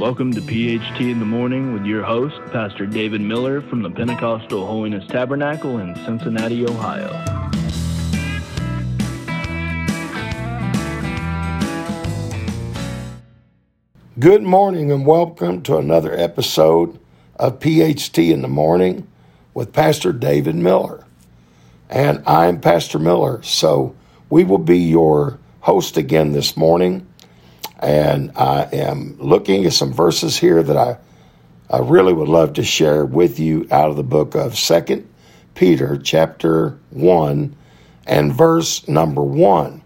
Welcome to PHT in the Morning with your host, Pastor David Miller from the Pentecostal Holiness Tabernacle in Cincinnati, Ohio. Good morning and welcome to another episode of PHT in the Morning with Pastor David Miller. And I'm Pastor Miller, so we will be your host again this morning. And I am looking at some verses here that I, I really would love to share with you out of the book of Second Peter, chapter 1, and verse number 1.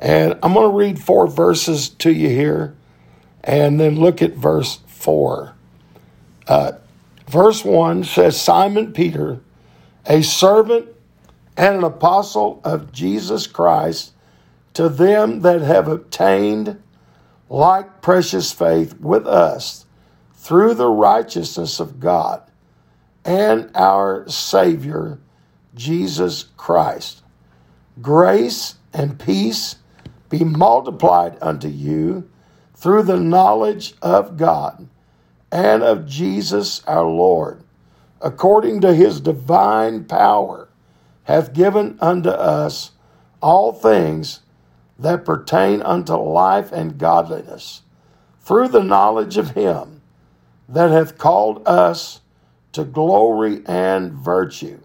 And I'm going to read four verses to you here and then look at verse 4. Uh, verse 1 says Simon Peter, a servant and an apostle of Jesus Christ, to them that have obtained like precious faith with us through the righteousness of God and our Savior, Jesus Christ. Grace and peace be multiplied unto you through the knowledge of God and of Jesus our Lord, according to his divine power, hath given unto us all things that pertain unto life and godliness, through the knowledge of him that hath called us to glory and virtue.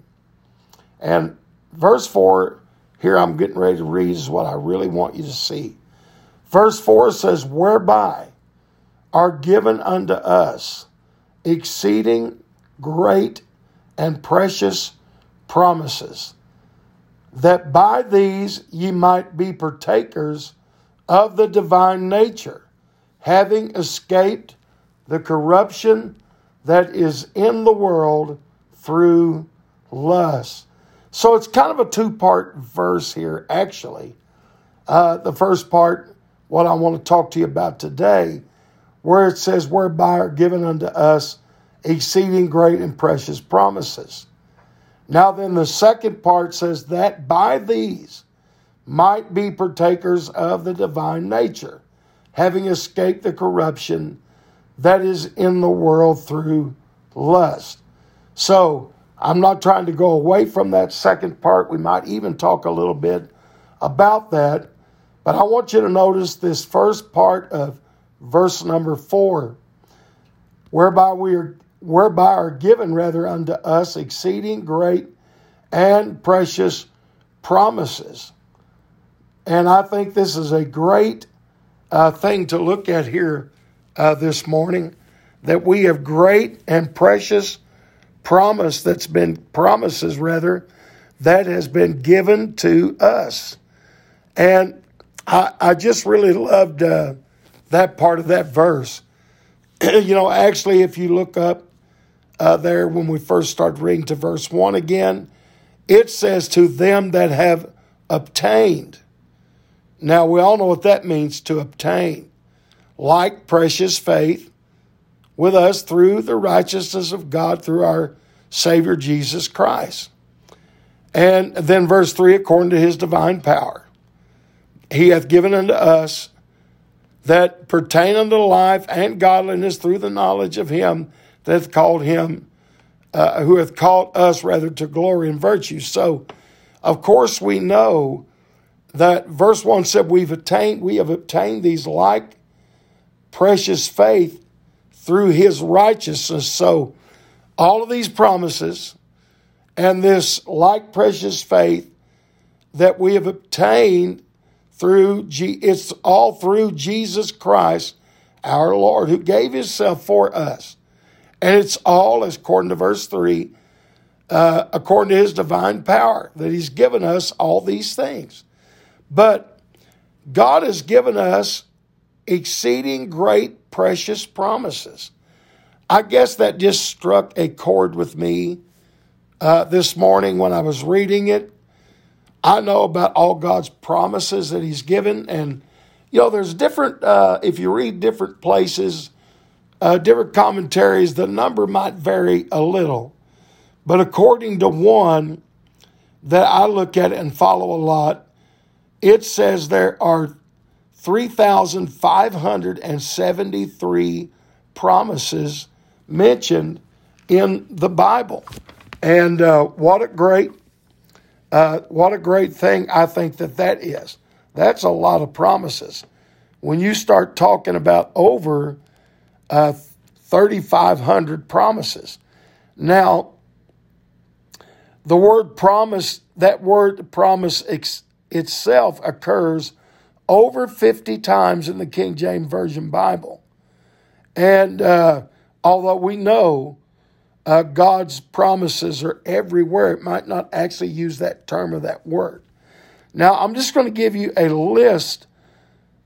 And verse 4, here I'm getting ready to read, is what I really want you to see. Verse 4 says, Whereby are given unto us exceeding great and precious promises, that by these ye might be partakers of the divine nature, having escaped the corruption that is in the world through lust. So it's kind of a two part verse here, actually. Uh, the first part, what I want to talk to you about today, where it says, Whereby are given unto us exceeding great and precious promises. Now, then, the second part says that by these might be partakers of the divine nature, having escaped the corruption that is in the world through lust. So, I'm not trying to go away from that second part. We might even talk a little bit about that. But I want you to notice this first part of verse number four, whereby we are whereby are given rather unto us exceeding great and precious promises. And I think this is a great uh, thing to look at here uh, this morning that we have great and precious promise that's been promises rather that has been given to us. And I, I just really loved uh, that part of that verse. you know, actually, if you look up uh, there when we first start reading to verse 1 again, it says, To them that have obtained. Now, we all know what that means to obtain. Like precious faith with us through the righteousness of God through our Savior Jesus Christ. And then verse 3 according to his divine power, he hath given unto us that pertain unto life and godliness through the knowledge of him that hath called him, uh, who hath called us rather to glory and virtue. So, of course, we know that verse 1 said we've attained, we have obtained these like precious faith through his righteousness. So, all of these promises and this like precious faith that we have obtained through it's all through Jesus Christ our Lord who gave himself for us and it's all, according to verse 3, uh, according to his divine power, that he's given us all these things. But God has given us exceeding great, precious promises. I guess that just struck a chord with me uh, this morning when I was reading it. I know about all God's promises that He's given, and you know, there's different. Uh, if you read different places, uh, different commentaries, the number might vary a little. But according to one that I look at and follow a lot, it says there are 3,573 promises mentioned in the Bible. And uh, what a great, uh, what a great thing I think that that is. That's a lot of promises. When you start talking about over uh, 3,500 promises. Now, the word promise, that word promise ex- itself occurs over 50 times in the King James Version Bible. And uh, although we know uh, God's promises are everywhere, it might not actually use that term or that word. Now, I'm just going to give you a list,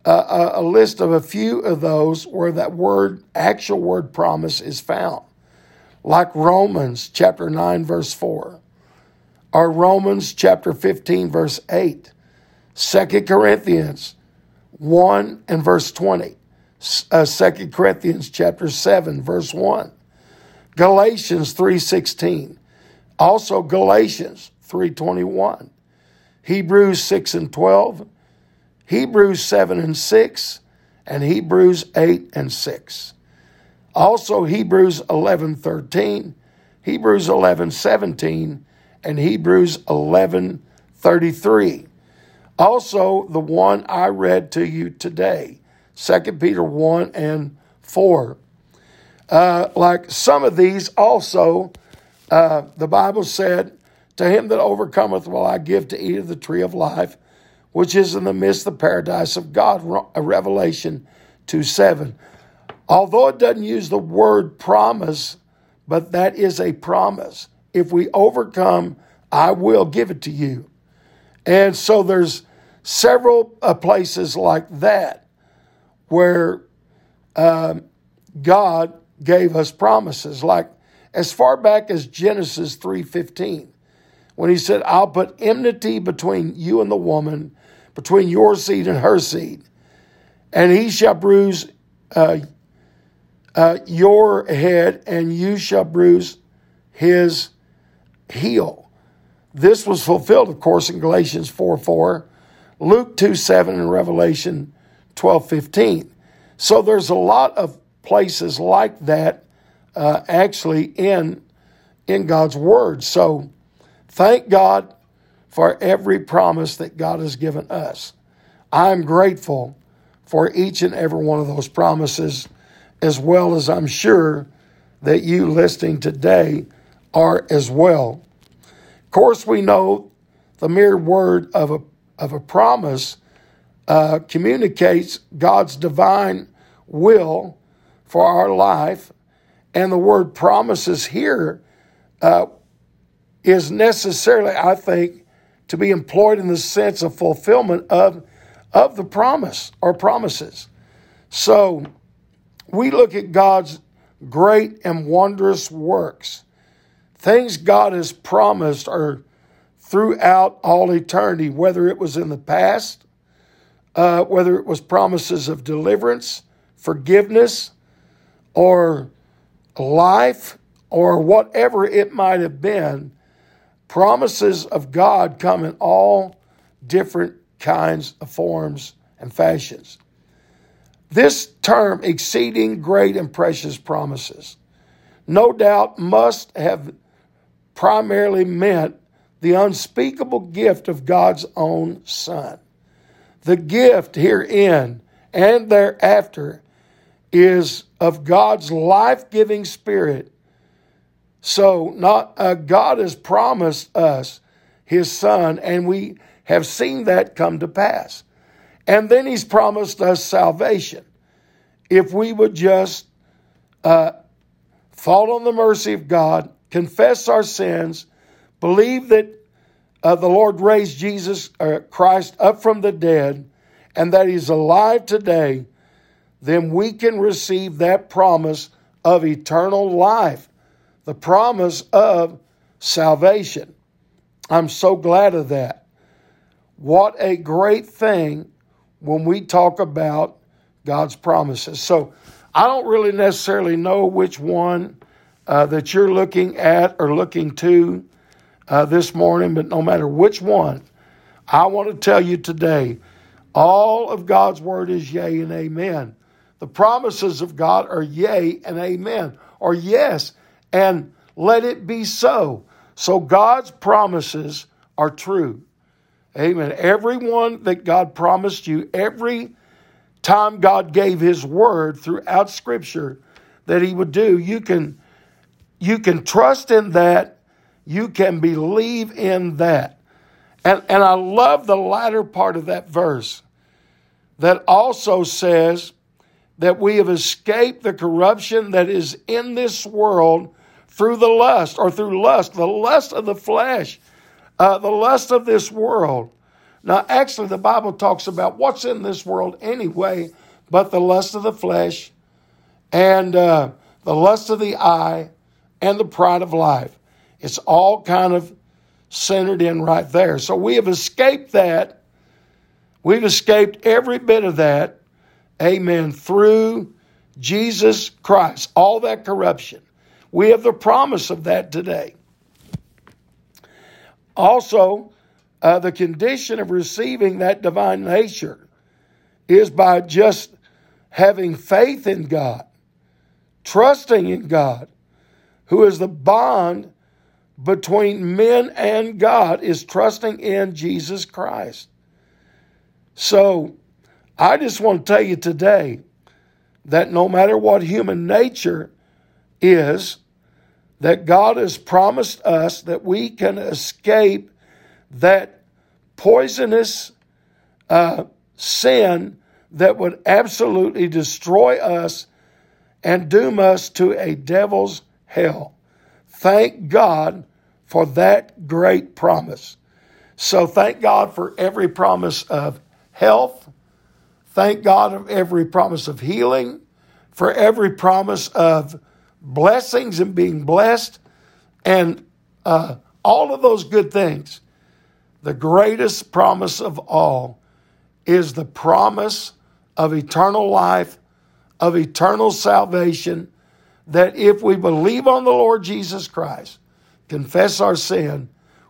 a, a list of a few of those where that word, actual word promise, is found, like Romans chapter 9, verse 4, or Romans chapter 15, verse 8, 2 Corinthians 1 and verse 20, uh, 2 Corinthians chapter 7, verse 1, Galatians 3.16, also Galatians 3.21, Hebrews 6 and 12, Hebrews 7 and 6, and Hebrews 8 and 6. Also Hebrews 11 13, Hebrews 11 17, and Hebrews 11 33. Also, the one I read to you today, 2 Peter 1 and 4. Uh, like some of these, also, uh, the Bible said, to him that overcometh will I give to eat of the tree of life, which is in the midst of the paradise of God. Revelation 2 7. Although it doesn't use the word promise, but that is a promise. If we overcome, I will give it to you. And so there's several uh, places like that where um, God gave us promises, like as far back as Genesis 3:15 when he said, I'll put enmity between you and the woman, between your seed and her seed, and he shall bruise uh, uh, your head, and you shall bruise his heel. This was fulfilled, of course, in Galatians 4 4, Luke 2 7, and Revelation 12 15. So there's a lot of places like that uh, actually in, in God's Word. So Thank God for every promise that God has given us. I'm grateful for each and every one of those promises, as well as I'm sure that you listening today are as well. Of course, we know the mere word of a, of a promise uh, communicates God's divine will for our life, and the word promises here uh, is necessarily, I think, to be employed in the sense of fulfillment of, of the promise or promises. So we look at God's great and wondrous works. Things God has promised are throughout all eternity, whether it was in the past, uh, whether it was promises of deliverance, forgiveness, or life, or whatever it might have been, Promises of God come in all different kinds of forms and fashions. This term, exceeding great and precious promises, no doubt must have primarily meant the unspeakable gift of God's own Son. The gift herein and thereafter is of God's life giving Spirit so, not uh, God has promised us His Son, and we have seen that come to pass. And then He's promised us salvation if we would just uh, fall on the mercy of God, confess our sins, believe that uh, the Lord raised Jesus uh, Christ up from the dead, and that He's alive today, then we can receive that promise of eternal life the promise of salvation. I'm so glad of that. What a great thing when we talk about God's promises. So I don't really necessarily know which one uh, that you're looking at or looking to uh, this morning, but no matter which one, I want to tell you today All of God's word is yea and amen. The promises of God are yea and amen, or yes, and let it be so. So God's promises are true. Amen. Everyone that God promised you, every time God gave his word throughout scripture that he would do, you can you can trust in that, you can believe in that. And and I love the latter part of that verse that also says that we have escaped the corruption that is in this world through the lust or through lust, the lust of the flesh, uh, the lust of this world. Now, actually, the Bible talks about what's in this world anyway, but the lust of the flesh and uh, the lust of the eye and the pride of life. It's all kind of centered in right there. So we have escaped that. We've escaped every bit of that Amen. Through Jesus Christ, all that corruption. We have the promise of that today. Also, uh, the condition of receiving that divine nature is by just having faith in God, trusting in God, who is the bond between men and God, is trusting in Jesus Christ. So, I just want to tell you today that no matter what human nature is, that God has promised us that we can escape that poisonous uh, sin that would absolutely destroy us and doom us to a devil's hell. Thank God for that great promise. So, thank God for every promise of health, Thank God for every promise of healing, for every promise of blessings and being blessed, and uh, all of those good things. The greatest promise of all is the promise of eternal life, of eternal salvation, that if we believe on the Lord Jesus Christ, confess our sin,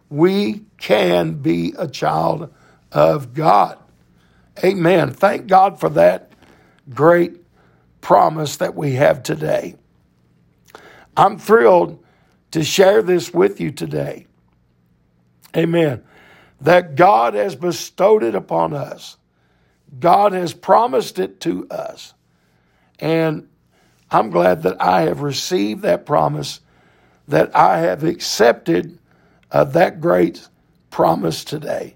we can be a child of God. Amen. Thank God for that great promise that we have today. I'm thrilled to share this with you today. Amen. That God has bestowed it upon us. God has promised it to us. And I'm glad that I have received that promise, that I have accepted uh, that great promise today.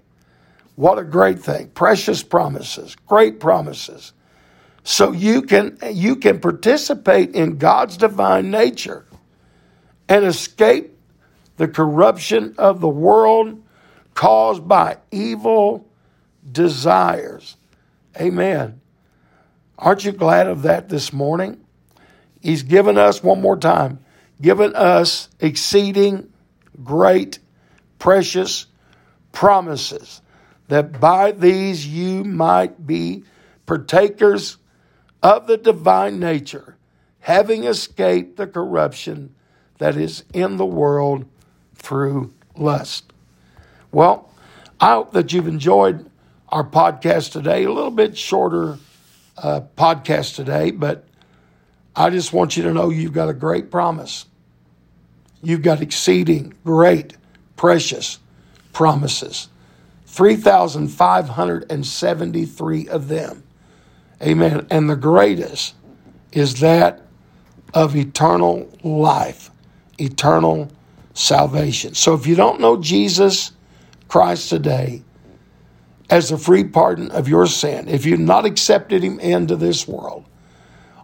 What a great thing. Precious promises, great promises. So you can you can participate in God's divine nature and escape the corruption of the world caused by evil desires. Amen. Aren't you glad of that this morning? He's given us one more time, given us exceeding great precious promises that by these you might be partakers of the divine nature, having escaped the corruption that is in the world through lust. Well, I hope that you've enjoyed our podcast today. A little bit shorter uh, podcast today, but I just want you to know you've got a great promise. You've got exceeding great, precious promises. 3,573 of them. Amen. And the greatest is that of eternal life, eternal salvation. So if you don't know Jesus Christ today as the free pardon of your sin, if you've not accepted him into this world,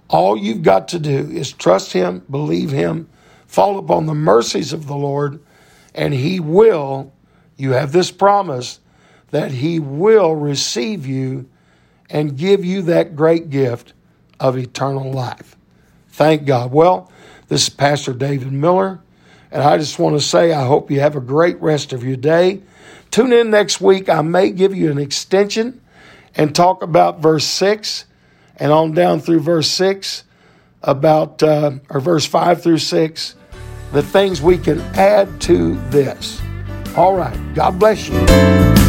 all you've got to do is trust him, believe him, fall upon the mercies of the Lord, and he will, you have this promise that He will receive you and give you that great gift of eternal life. Thank God. Well, this is Pastor David Miller, and I just want to say I hope you have a great rest of your day. Tune in next week. I may give you an extension and talk about verse 6 and on down through verse 6 about, uh, or verse 5 through 6, the things we can add to this. All right. God bless you.